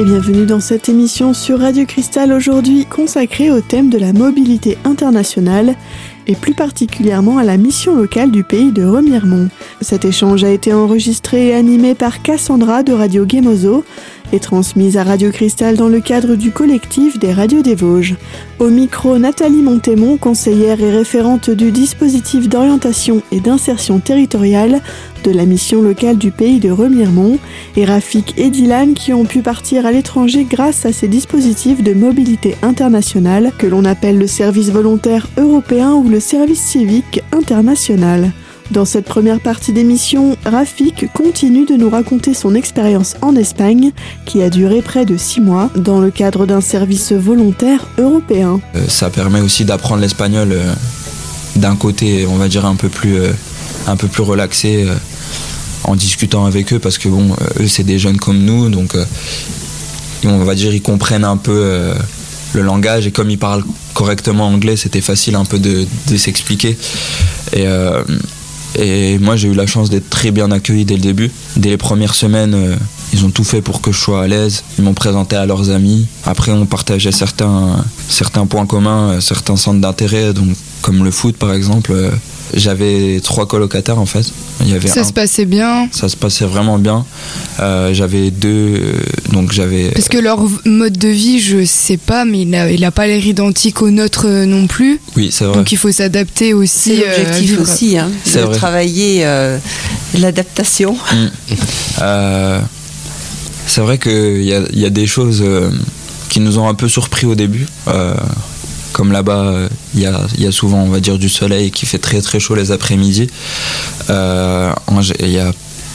et bienvenue dans cette émission sur Radio Cristal aujourd'hui consacrée au thème de la mobilité internationale et plus particulièrement à la mission locale du pays de Remiremont. Cet échange a été enregistré et animé par Cassandra de Radio Gemozo et transmise à Radio Cristal dans le cadre du collectif des radios des Vosges. Au micro, Nathalie Montémont, conseillère et référente du dispositif d'orientation et d'insertion territoriale de la mission locale du pays de Remiremont, et Rafik et Dylan qui ont pu partir à l'étranger grâce à ces dispositifs de mobilité internationale que l'on appelle le service volontaire européen ou le service civique international. Dans cette première partie d'émission, Rafik continue de nous raconter son expérience en Espagne, qui a duré près de six mois, dans le cadre d'un service volontaire européen. Euh, ça permet aussi d'apprendre l'espagnol euh, d'un côté, on va dire, un peu plus, euh, un peu plus relaxé en discutant avec eux, parce que bon, eux, c'est des jeunes comme nous, donc on va dire, ils comprennent un peu le langage, et comme ils parlent correctement anglais, c'était facile un peu de, s'expliquer. Et et moi, j'ai eu la chance d'être très bien accueilli dès le début. Dès les premières semaines, euh, ils ont tout fait pour que je sois à l'aise. Ils m'ont présenté à leurs amis. Après, on partageait certains, points communs, euh, certains centres d'intérêt, comme le foot par exemple. Euh, j'avais trois colocataires en fait. Il y avait ça se passait bien Ça se passait vraiment bien. Euh, j'avais deux. Donc j'avais. Parce que leur mode de vie, je sais pas, mais il n'a il a pas l'air identique au nôtre euh, non plus. Oui, c'est vrai. Donc il faut s'adapter aussi. C'est euh, l'objectif aussi, hein, de travailler l'adaptation. Mm. c'est vrai qu'il y a, y a, des choses qui nous ont un peu surpris au début comme là-bas, il y a, souvent, on va dire, du soleil qui fait très très chaud les après-midi. Euh, il y a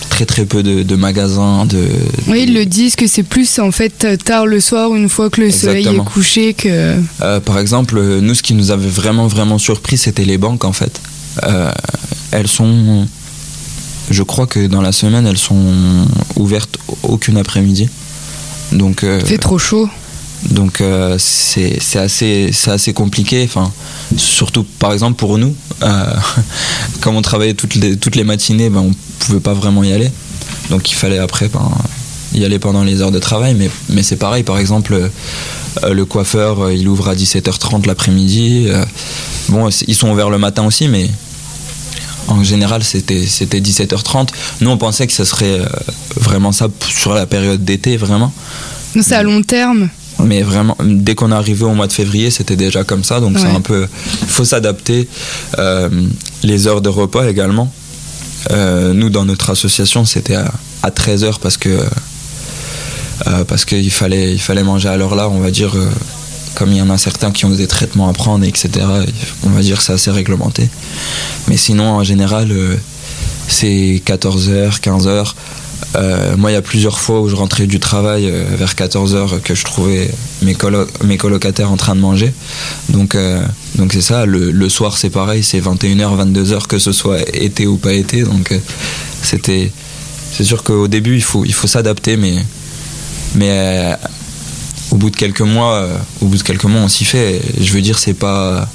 très très peu de, magasins. De, oui, ils le disent que c'est plus en fait tard le soir, une fois que le soleil est couché. que. Euh, par exemple, nous, ce qui nous avait vraiment vraiment surpris, c'était les banques en fait. Euh, elles sont. Je crois que dans la semaine, elles sont ouvertes aucune après-midi. Donc. c'est trop chaud. Donc euh, c'est assez, assez compliqué, enfin, surtout par exemple pour nous, euh, comme on travaillait toutes les, toutes les matinées, ben, on pouvait pas vraiment y aller. Donc il fallait après ben, y aller pendant les heures de travail, mais, mais c'est pareil, par exemple, euh, le coiffeur, il ouvre à 17h30 l'après-midi. bon, ils sont ouverts le matin aussi, mais en général c'était 17h30. Nous on pensait que ce serait vraiment ça sur la période d'été, vraiment. C'est à long terme mais vraiment, dès qu'on est arrivé au mois de février, c'était déjà comme ça. Donc c'est un peu. Il faut s'adapter. Euh, les heures de repas également. Euh, nous, dans notre association, c'était à, à 13h parce que. Euh, parce qu'il fallait, il fallait manger à l'heure là, on va dire. comme il y en a certains qui ont des traitements à prendre, etc. On va dire que c'est assez réglementé. Mais sinon, en général, c'est 14h, 15h. Euh, moi, il y a plusieurs fois où je rentrais du travail euh, vers 14h que je trouvais mes, mes colocataires en train de manger. Donc, euh, donc c'est ça. Le, soir, c'est pareil, c'est 21h, 22h, que ce soit été ou pas été. Donc, c'était. C'est sûr qu'au début, il faut, il faut s'adapter, mais, mais au bout de quelques mois, au bout de quelques mois, on s'y fait. Je veux dire, c'est pas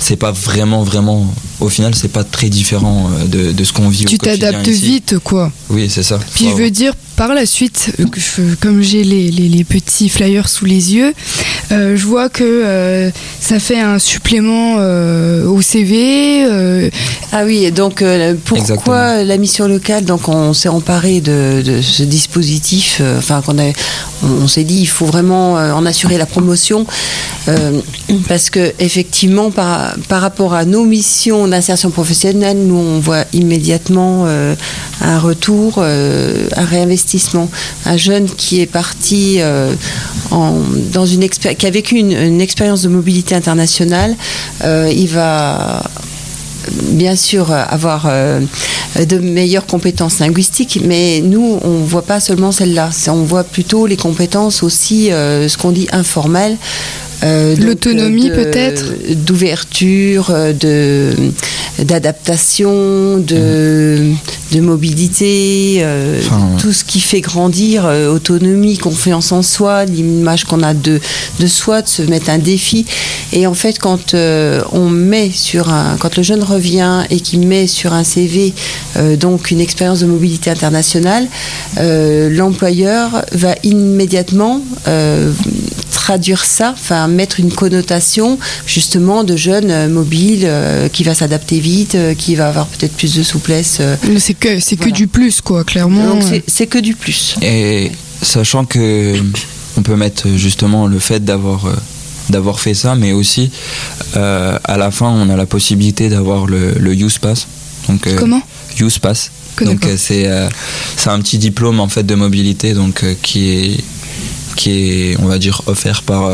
c'est pas vraiment vraiment au final c'est pas très différent de, de ce qu'on vit tu t'adaptes vite quoi. Oui c'est ça. Puis je veux dire par la suite, euh, comme j'ai les, petits flyers sous les yeux, euh, je vois que euh, ça fait un supplément au CV. Ah oui, donc pourquoi la mission locale Donc on s'est emparé de, ce dispositif. Enfin, qu'on on, s'est dit il faut vraiment en assurer la promotion parce que effectivement, par, par rapport à nos missions d'insertion professionnelle, nous on voit immédiatement un retour, un réinvestissement un jeune qui est parti euh, dans une qui a vécu une, expérience de mobilité internationale, euh, il va bien sûr avoir euh, de meilleures compétences linguistiques, mais nous, on ne voit pas seulement celles-là, on voit plutôt les compétences aussi, ce qu'on dit informelles, L'autonomie peut-être? D'ouverture, de d'adaptation, de, de mobilité, tout ce qui fait grandir, autonomie, confiance en soi, l'image qu'on a de, de soi, de se mettre un défi. Et en fait, quand on met sur un, quand le jeune revient et qu'il met sur un CV donc une expérience de mobilité internationale, l'employeur va immédiatement traduire ça, enfin mettre une connotation justement de jeune mobile qui va s'adapter vite, qui va avoir peut-être plus de souplesse. c'est que c'est que du plus quoi, clairement. c'est que du plus. Et sachant que on peut mettre justement le fait d'avoir d'avoir fait ça, mais aussi à la fin on a la possibilité d'avoir le, le Use Pass. Donc, Comment? Use Pass. Donc c'est c'est un petit diplôme en fait de mobilité donc qui est qui est on va dire offert par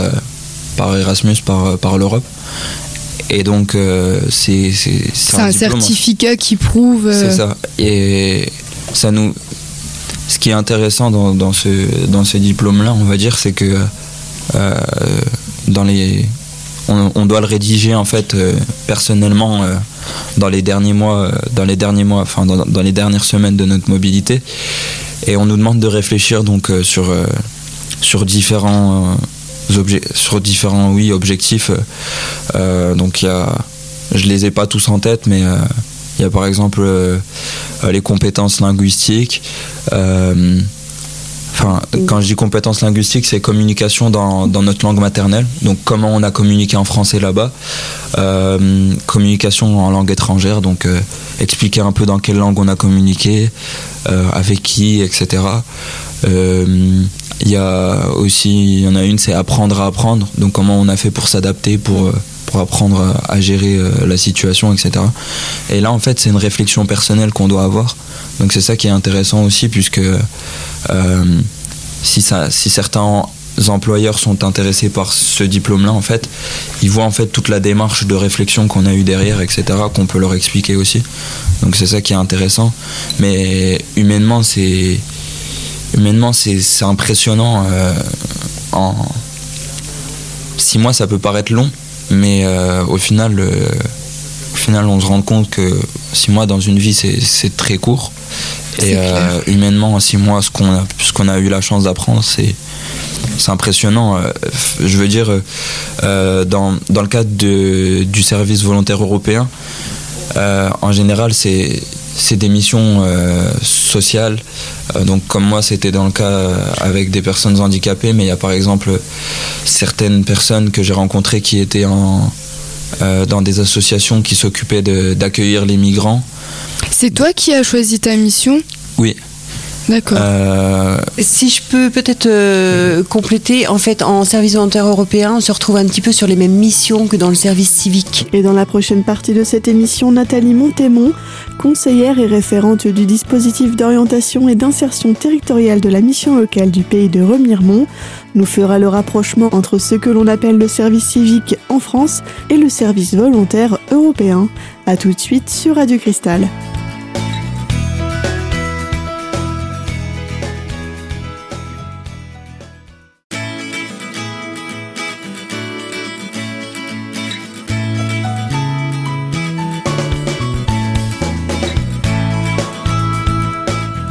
par Erasmus par par l'Europe. Et donc c'est c'est un, un certificat qui prouve C'est ça. Et ça nous ce qui est intéressant dans, dans ce dans ce diplôme là, on va dire c'est que dans les on, on, doit le rédiger en fait personnellement dans les derniers mois, dans les derniers mois, enfin dans, dans, les dernières semaines de notre mobilité, et on nous demande de réfléchir donc euh, sur euh, sur différents euh, objets, sur différents oui objectifs. donc il y a, je les ai pas tous en tête, mais il y a par exemple les compétences linguistiques. Quand je dis compétences linguistiques, c'est communication dans, dans, notre langue maternelle. Donc, comment on a communiqué en français là-bas. Euh, communication en langue étrangère, donc euh, expliquer un peu dans quelle langue on a communiqué, euh, avec qui, etc. Il y a aussi, en a une, c'est apprendre à apprendre. Donc, comment on a fait pour s'adapter, pour pour apprendre à gérer la situation, etc. Et là, en fait, c'est une réflexion personnelle qu'on doit avoir. Donc c'est ça qui est intéressant aussi, puisque euh, si, ça, si certains employeurs sont intéressés par ce diplôme-là, en fait, ils voient en fait toute la démarche de réflexion qu'on a eu derrière, etc., qu'on peut leur expliquer aussi. Donc c'est ça qui est intéressant. Mais humainement, c'est humainement c'est impressionnant. Euh, en six mois, ça peut paraître long, mais euh, au final, euh, au final, on se rend compte que six mois dans une vie, c'est très court. Et humainement, en six mois, ce qu'on a, ce qu'on a eu la chance d'apprendre, c'est c'est impressionnant. Je veux dire, dans, dans, le cadre de, du service volontaire européen, en général, c'est c'est des missions euh, sociales. Euh, donc comme moi, c'était dans le cas avec des personnes handicapées, mais il y a par exemple certaines personnes que j'ai rencontrées qui étaient en, euh, dans des associations qui s'occupaient d'accueillir les migrants. C'est toi qui as choisi ta mission? Oui. D'accord. Euh... Si je peux peut-être euh, compléter, en fait, en service volontaire européen, on se retrouve un petit peu sur les mêmes missions que dans le service civique. Et dans la prochaine partie de cette émission, Nathalie Montémont, conseillère et référente du dispositif d'orientation et d'insertion territoriale de la mission locale du pays de Remiremont, nous fera le rapprochement entre ce que l'on appelle le service civique en France et le service volontaire européen. A tout de suite sur Radio Cristal.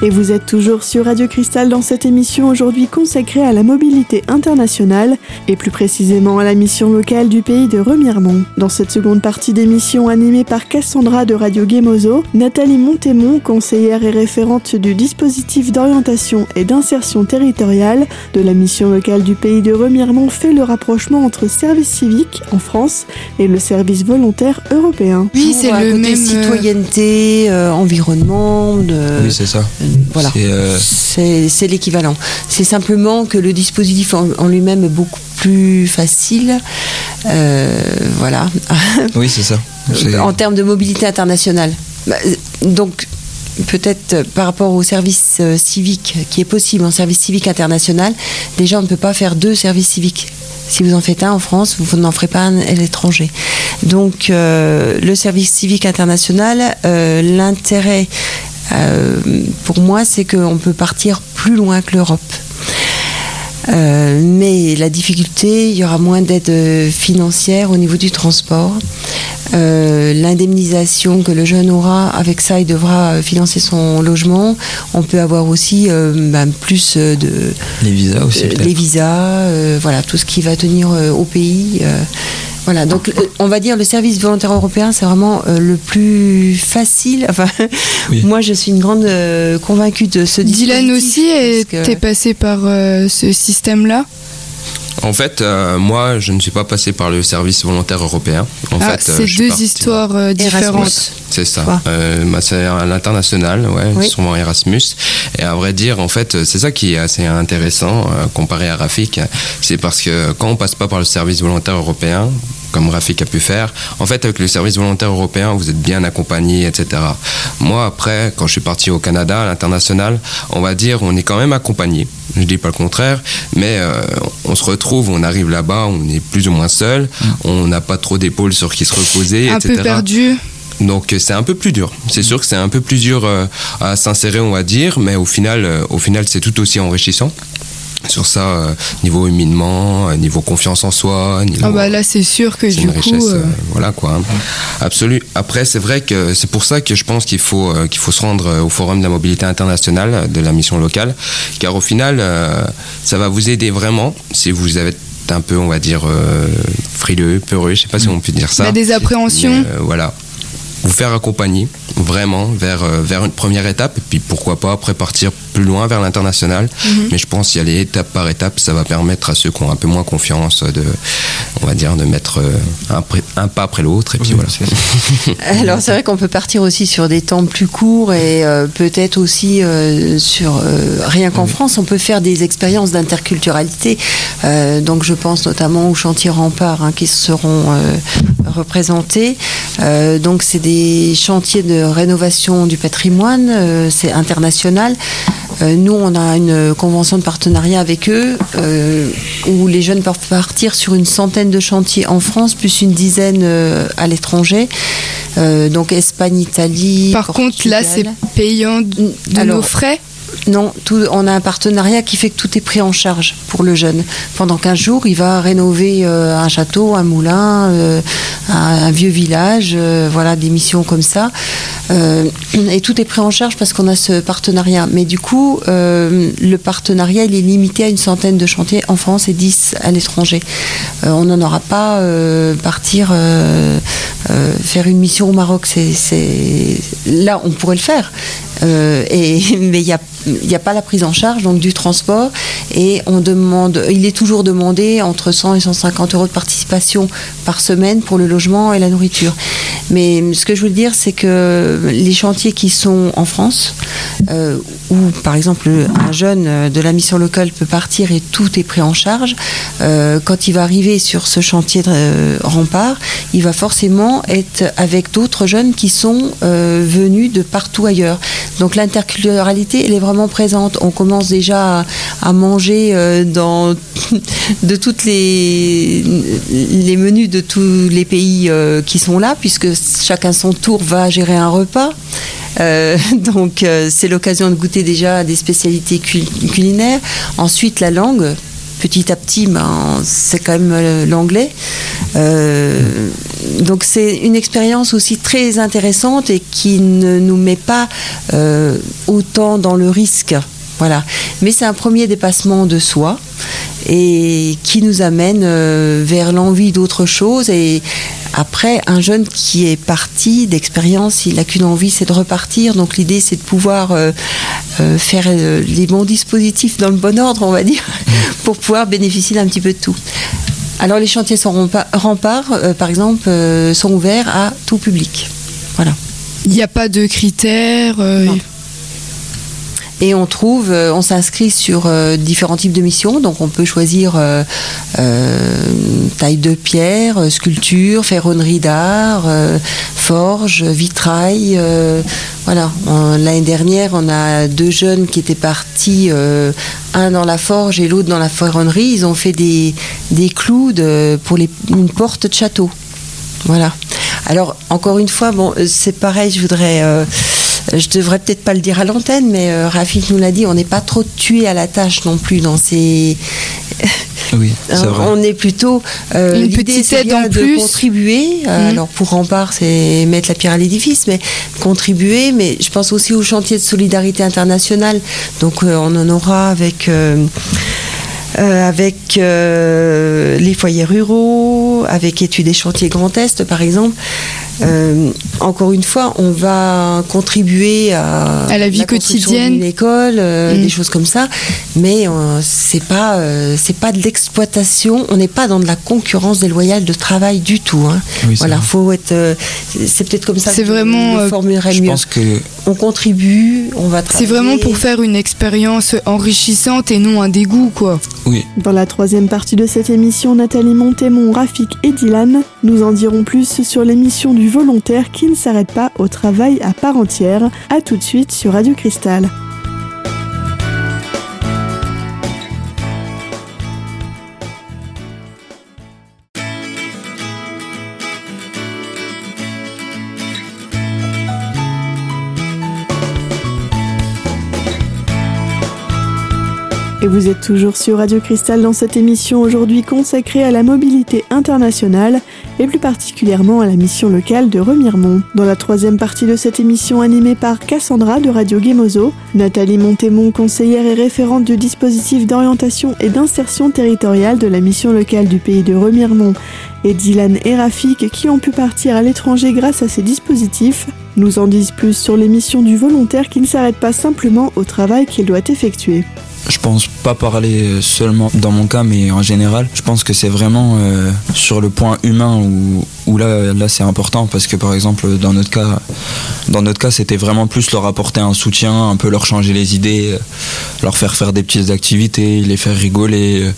Et vous êtes toujours sur Radio Cristal dans cette émission aujourd'hui consacrée à la mobilité internationale et plus précisément à la mission locale du pays de Remiremont. Dans cette seconde partie d'émission animée par Cassandra de Radio Gemozo, Nathalie Montémont, conseillère et référente du dispositif d'orientation et d'insertion territoriale de la mission locale du pays de Remiremont, fait le rapprochement entre service civique en France et le service volontaire européen. Oui, c'est le même citoyenneté, euh, environnement. De... Oui, c'est ça. Voilà, c'est l'équivalent. C'est simplement que le dispositif en, en lui-même est beaucoup plus facile. Euh, voilà. Oui, c'est ça. en termes de mobilité internationale. Donc, peut-être par rapport au service civique qui est possible en service civique international, déjà on ne peut pas faire deux services civiques. Si vous en faites un en France, vous n'en ferez pas un à l'étranger. Donc euh, le service civique international, euh, l'intérêt euh, pour moi, c'est qu'on peut partir plus loin que l'Europe. mais la difficulté, il y aura moins d'aide financière au niveau du transport. L'indemnisation que le jeune aura, avec ça, il devra financer son logement. On peut avoir aussi ben, plus de... Les visas aussi. les visas, voilà, tout ce qui va tenir au pays. Voilà, donc euh, on va dire le service volontaire européen, c'est vraiment euh, le plus facile. Enfin, moi, je suis une grande euh, convaincue de ce dispositif. Dylan aussi, est passé par ce système-là en fait, moi, je ne suis pas passé par le service volontaire européen. En ah, c'est deux histoires différentes. C'est ça. c'est à l'international, ouais, oui. sûrement Erasmus. Et à vrai dire, en fait, c'est ça qui est assez intéressant comparé à Rafik. C'est parce que quand on passe pas par le service volontaire européen, comme Rafik a pu faire. En fait, avec le service volontaire européen, vous êtes bien accompagné, etc. Moi, après, quand je suis parti au Canada, à l'international, on va dire, on est quand même accompagné. Je dis pas le contraire, mais euh, on se retrouve, on arrive là-bas, on est plus ou moins seul, mm. on n'a pas trop d'épaules sur qui se reposer, un etc. Un peu perdu. Donc c'est un peu plus dur. C'est sûr que c'est un peu plus dur euh, à s'insérer, on va dire, mais au final, euh, au final, c'est tout aussi enrichissant sur ça, euh, niveau huminement, euh, niveau confiance en soi. ah bah là, c'est sûr que du coup, euh, voilà quoi. Absolu. Après, c'est vrai que c'est pour ça que je pense qu'il faut qu'il faut se rendre au forum de la mobilité internationale de la mission locale, car au final, ça va vous aider vraiment si vous avez un peu, on va dire, frileux, peureux, je sais pas si on peut dire ça. Il y a des appréhensions. voilà, vous faire accompagner vraiment vers, euh, vers une première étape et puis pourquoi pas après partir plus loin vers l'international. Mhm. Mais je pense qu'y aller étape par étape, ça va permettre à ceux qui ont un peu moins confiance de, on va dire, de mettre euh, un, un pas après l'autre et puis voilà. Alors c'est vrai qu'on peut partir aussi sur des temps plus courts et euh, peut-être aussi sur rien qu'en France, on peut faire des expériences d'interculturalité. donc je pense notamment aux chantiers remparts hein, qui seront représentés. donc c'est des chantiers de rénovation du patrimoine, euh, c'est international. Euh, nous, on a une convention de partenariat avec eux euh, où les jeunes peuvent partir sur une centaine de chantiers en France, plus une dizaine à l'étranger. donc Espagne, Italie. Par contre, là, c'est payant de nos frais? Non, on a un partenariat qui fait que tout est pris en charge pour le jeune. Pendant 15 jours, il va rénover euh, un château, un moulin, euh, un, vieux village, euh, voilà, des missions comme ça. et tout est pris en charge parce qu'on a ce partenariat. Mais du coup, le partenariat, il est limité à une centaine de chantiers en France et 10 à l'étranger. on n'en aura pas partir faire une mission au Maroc. Là, on pourrait le faire. mais il y a il n'y a pas la prise en charge du transport et on demande, il est toujours demandé entre 100 et 150 euros de participation par semaine pour le logement et la nourriture. Mais ce que je veux dire, c'est que les chantiers qui sont en France, euh, où par exemple un jeune de la mission locale peut partir et tout est pris en charge, euh, quand il va arriver sur ce chantier de euh, rempart, il va forcément être avec d'autres jeunes qui sont venus de partout ailleurs. Donc l'interculturalité, elle est vraiment présente. On commence déjà à, manger euh, dans de toutes les, menus de tous les pays euh, qui sont là, puisque chacun son tour va gérer un repas. Euh, donc c'est l'occasion de goûter déjà des spécialités culinaires. Ensuite la langue, petit à petit, ben, c'est quand même l'anglais. donc c'est une expérience aussi très intéressante et qui ne nous met pas autant dans le risque voilà. Mais c'est un premier dépassement de soi et qui nous amène euh, vers l'envie d'autre chose. Après, un jeune qui est parti d'expérience, il n'a qu'une envie, c'est de repartir. Donc l'idée, c'est de pouvoir euh, euh, faire les bons dispositifs dans le bon ordre, on va dire, pour pouvoir bénéficier d'un petit peu de tout. Alors les chantiers sont remparts, par exemple, sont ouverts à tout public. Voilà. Il n'y a pas de critères et on trouve, euh, on s'inscrit sur euh, différents types de missions. Donc on peut choisir euh, taille de pierre, sculpture, ferronnerie d'art, forge, vitrail. voilà. L'année dernière, on a deux jeunes qui étaient partis, un dans la forge et l'autre dans la ferronnerie. Ils ont fait des, des clous de, pour les, une porte de château. Voilà. Alors encore une fois, bon, c'est pareil. Je voudrais je devrais peut-être pas le dire à l'antenne, mais euh, Rafik nous l'a dit, on n'est pas trop tué à la tâche non plus dans ces, Oui, c'est hein, vrai. On est plutôt euh, une petite aide en de plus. contribuer. Mhm. Alors pour Rempart, c'est mettre la pierre à l'édifice, mais contribuer. Mais je pense aussi au chantier de solidarité internationale. Donc on en aura avec. Euh, avec euh, les foyers ruraux, avec études et chantiers Grand Est par exemple. Euh, encore une fois, on va contribuer à, à la vie quotidienne, d'une école, mm. des choses comme ça, mais c'est pas c'est pas de l'exploitation. On n'est pas dans de la concurrence déloyale de travail du tout. Hein. Oui, voilà, faut être. c'est peut-être comme ça. C'est vraiment. Je formulerais je mieux. pense que on contribue, on va. C'est vraiment pour faire une expérience enrichissante et non un dégoût, quoi. Oui. Dans la troisième partie de cette émission, Nathalie Montémont, Rafik et Dylan nous en diront plus sur l'émission du volontaire qui ne s'arrête pas au travail à part entière. A tout de suite sur Radio Cristal. Et vous êtes toujours sur Radio Cristal dans cette émission aujourd'hui consacrée à la mobilité internationale et plus particulièrement à la mission locale de Remiremont. Dans la troisième partie de cette émission animée par Cassandra de Radio Guémozo, Nathalie Montémont, conseillère et référente du dispositif d'orientation et d'insertion territoriale de la mission locale du pays de Remiremont et Dylan et qui ont pu partir à l'étranger grâce à ces dispositifs nous en disent plus sur les missions du volontaire qui ne s'arrête pas simplement au travail qu'il doit effectuer je pense pas parler seulement dans mon cas, mais en général, je pense que c'est vraiment euh, sur le point humain où, là, là c'est important parce que par exemple dans notre cas, dans notre cas, c'était vraiment plus leur apporter un soutien, un peu leur changer les idées, leur faire faire des petites activités, les faire rigoler,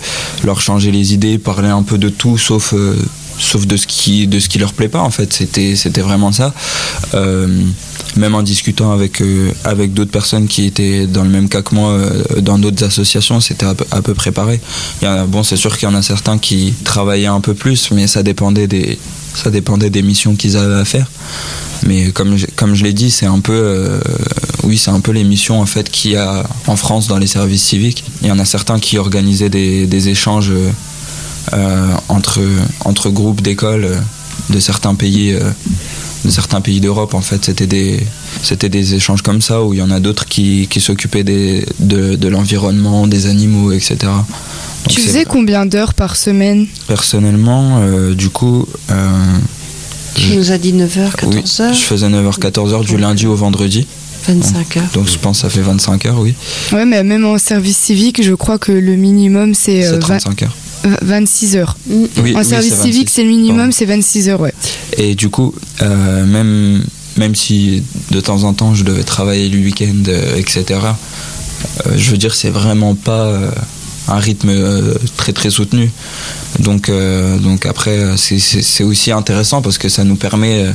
leur changer les idées, parler un peu de tout sauf euh, sauf de ce qui de ce qui leur plaît pas en fait. C'était c'était vraiment ça. Euh, même en discutant avec, euh, avec d'autres personnes qui étaient dans le même cas que moi, euh, dans d'autres associations, c'était à, peu près pareil. Bon, c'est sûr qu'il y en a certains qui travaillaient un peu plus, mais ça dépendait des, ça dépendait des missions qu'ils avaient à faire. Mais comme je, comme je l'ai dit, c'est un peu, oui, c'est un peu les missions en fait qu'il y a en France dans les services civiques. Il y en a certains qui organisaient des, des échanges entre, entre groupes d'écoles de certains pays de certains pays d'Europe. En fait, c'était des, c'était des échanges comme ça où il y en a d'autres qui, qui s'occupaient des, de, de l'environnement, des animaux, etc. Donc tu faisais combien d'heures par semaine? Personnellement, euh, du coup. Euh, tu nous as dit 9h, 14h oui, Je faisais 9h, 14h du lundi au vendredi. 25 heures. Donc je pense que ça fait 25 heures, oui. Ouais, mais même en service civique, je crois que le minimum c'est. Euh, 35 heures. 26 heures. Oui, en oui, service civique, 26. c'est le minimum, c'est 26 heures, ouais. Et du coup, euh, même, même si de temps en temps je devais travailler le week-end, euh, etc., euh, je veux dire, c'est vraiment pas euh, un rythme euh, très très soutenu. Donc, euh, donc après, c'est- aussi intéressant parce que ça nous permet, euh,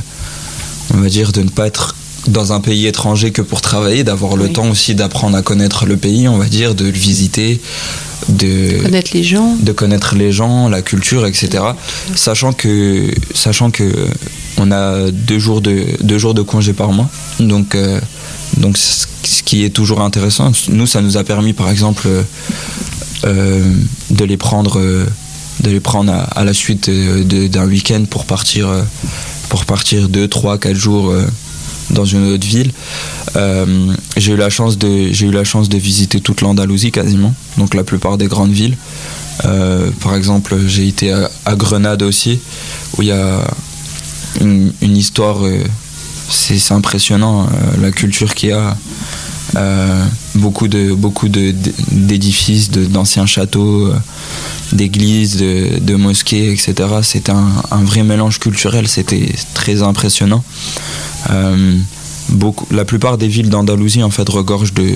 on va dire, de ne pas être dans un pays étranger que pour travailler, d'avoir le Oui. temps aussi d'apprendre à connaître le pays, on va dire, de le visiter, de Connaître les gens. de connaître les gens, la culture, etc. Sachant que, sachant que on a deux jours de, deux jours de congé par mois. Donc, euh, donc ce qui est toujours intéressant. Nous, ça nous a permis, par exemple, euh, euh, de les prendre, de les prendre à, à la suite d'un week-end pour partir, pour partir deux, trois, quatre jours euh, dans une autre ville. Euh, j'ai eu la chance de, j'ai eu la chance de visiter toute l'Andalousie quasiment, donc la plupart des grandes villes. Euh, par exemple, j'ai été à, Grenade aussi, où il y a une, histoire. euh, c'est impressionnant euh, la culture qu'il y a. Beaucoup de beaucoup de- d'édifices, d'anciens châteaux, d'églises, de, mosquées, etc. C'était un vrai mélange culturel. C'était très impressionnant. Euh, beaucoup, la plupart des villes d'Andalousie en fait regorgent de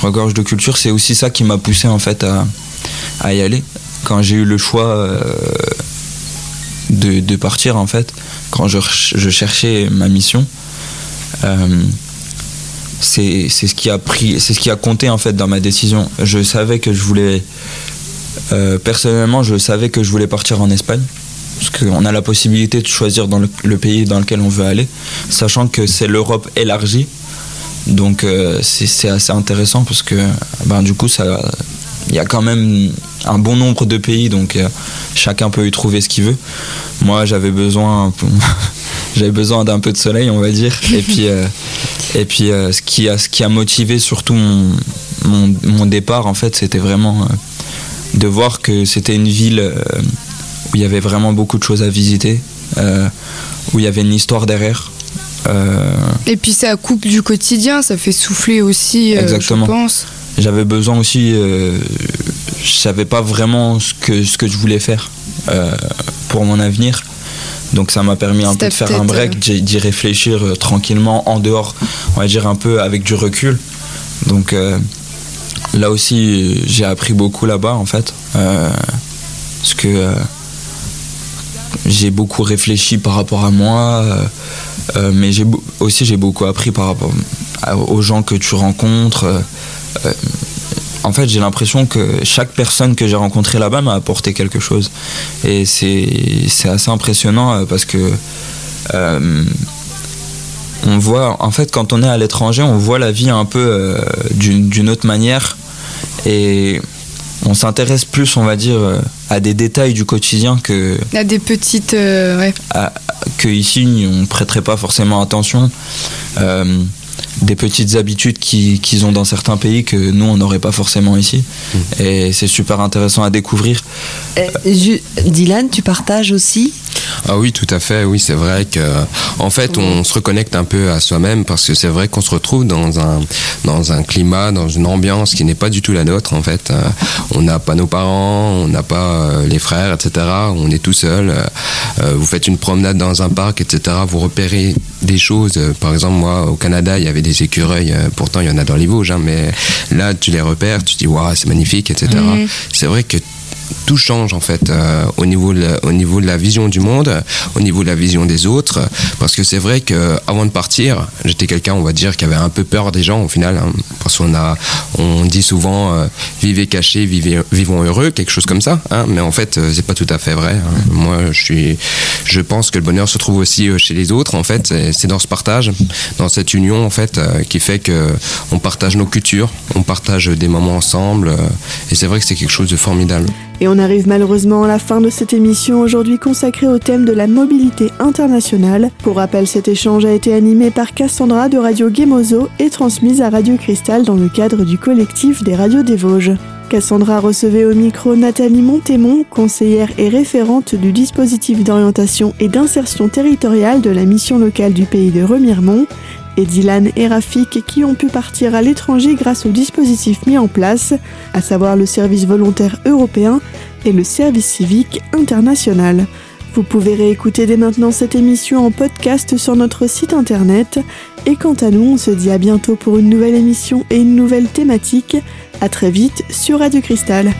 regorgent de culture. C'est aussi ça qui m'a poussé en fait à, y aller. Quand j'ai eu le choix euh, de, de partir en fait, quand je, je cherchais ma mission, euh, c'est ce qui a pris, c'est ce qui a compté en fait dans ma décision. Je savais que je voulais, personnellement, je savais que je voulais partir en Espagne. Parce qu'on a la possibilité de choisir dans le, pays dans lequel on veut aller, sachant que c'est l'Europe élargie. Donc euh, c'est assez intéressant parce que ben, du coup, il y a quand même un bon nombre de pays, donc chacun peut y trouver ce qu'il veut. Moi, j'avais besoin, besoin d'un peu de soleil, on va dire. Et puis, et puis ce, qui a, ce qui a motivé surtout mon, mon départ, en fait, c'était vraiment de voir que c'était une ville où il y avait vraiment beaucoup de choses à visiter, où il y avait une histoire derrière. Euh, Et puis ça coupe du quotidien, ça fait souffler aussi, euh, Exactement. je pense. J'avais besoin aussi, euh, je savais pas vraiment ce que, ce que je voulais faire pour mon avenir. Donc ça m'a permis un peu de faire un break, d'y réfléchir tranquillement, en dehors, on va dire un peu avec du recul. Donc là aussi, j'ai appris beaucoup là-bas en fait. parce que j'ai beaucoup réfléchi par rapport à moi, euh, euh, mais j'ai aussi j'ai beaucoup appris par rapport aux gens que tu rencontres. Euh, en fait, j'ai l'impression que chaque personne que j'ai rencontrée là-bas m'a apporté quelque chose. Et c'est assez impressionnant parce que on voit, en fait, quand on est à l'étranger, on voit la vie un peu d'une autre manière. Et on s'intéresse plus, on va dire, euh, à des détails du quotidien que. À des petites. Euh, ouais. que ici, on ne prêterait pas forcément attention. Euh, des petites habitudes qu'ils ont dans certains pays que nous, on n'aurait pas forcément ici. Mmh. Et c'est super intéressant à découvrir. Dylan, tu partages aussi? Ah oui, tout à fait. Oui, c'est vrai que, en fait, on se reconnecte un peu à soi-même parce que c'est vrai qu'on se retrouve dans un dans un climat, dans une ambiance qui n'est pas du tout la nôtre. En fait, euh, on n'a pas nos parents, on n'a pas euh, les frères, etc. On est tout seul. Euh, vous faites une promenade dans un parc, etc. Vous repérez des choses. Par exemple, moi, au Canada, il y avait des écureuils. Pourtant, il y en a dans les Vosges, hein, mais là, tu les repères, tu dis waouh, c'est magnifique, etc. Mm. C'est vrai que tout change en fait euh, au niveau de au niveau de la vision du monde, au niveau de la vision des autres, parce que c'est vrai que avant de partir, j'étais quelqu'un, on va dire, qui avait un peu peur des gens au final, hein, parce qu'on a, on dit souvent euh, vivez cachés, vivez, vivons heureux, quelque chose comme ça, hein, mais en fait euh, c'est pas tout à fait vrai. Hein. Moi, je suis, je pense que le bonheur se trouve aussi chez les autres. En fait, c'est dans ce partage, dans cette union en fait, qui fait que on partage nos cultures, on partage des moments ensemble, et c'est vrai que c'est quelque chose de formidable. Et on arrive malheureusement à la fin de cette émission aujourd'hui consacrée au thème de la mobilité internationale. Pour rappel, cet échange a été animé par Cassandra de Radio Gemozo et transmise à Radio Cristal dans le cadre du collectif des radios des Vosges. Cassandra recevait au micro Nathalie Montémont, conseillère et référente du dispositif d'orientation et d'insertion territoriale de la mission locale du pays de Remiremont, et Dylan et Rafik qui ont pu partir à l'étranger grâce au dispositif mis en place, à savoir le service volontaire européen et le service civique international. Vous pouvez réécouter dès maintenant cette émission en podcast sur notre site internet. Et quant à nous, on se dit à bientôt pour une nouvelle émission et une nouvelle thématique. À très vite sur Radio Cristal.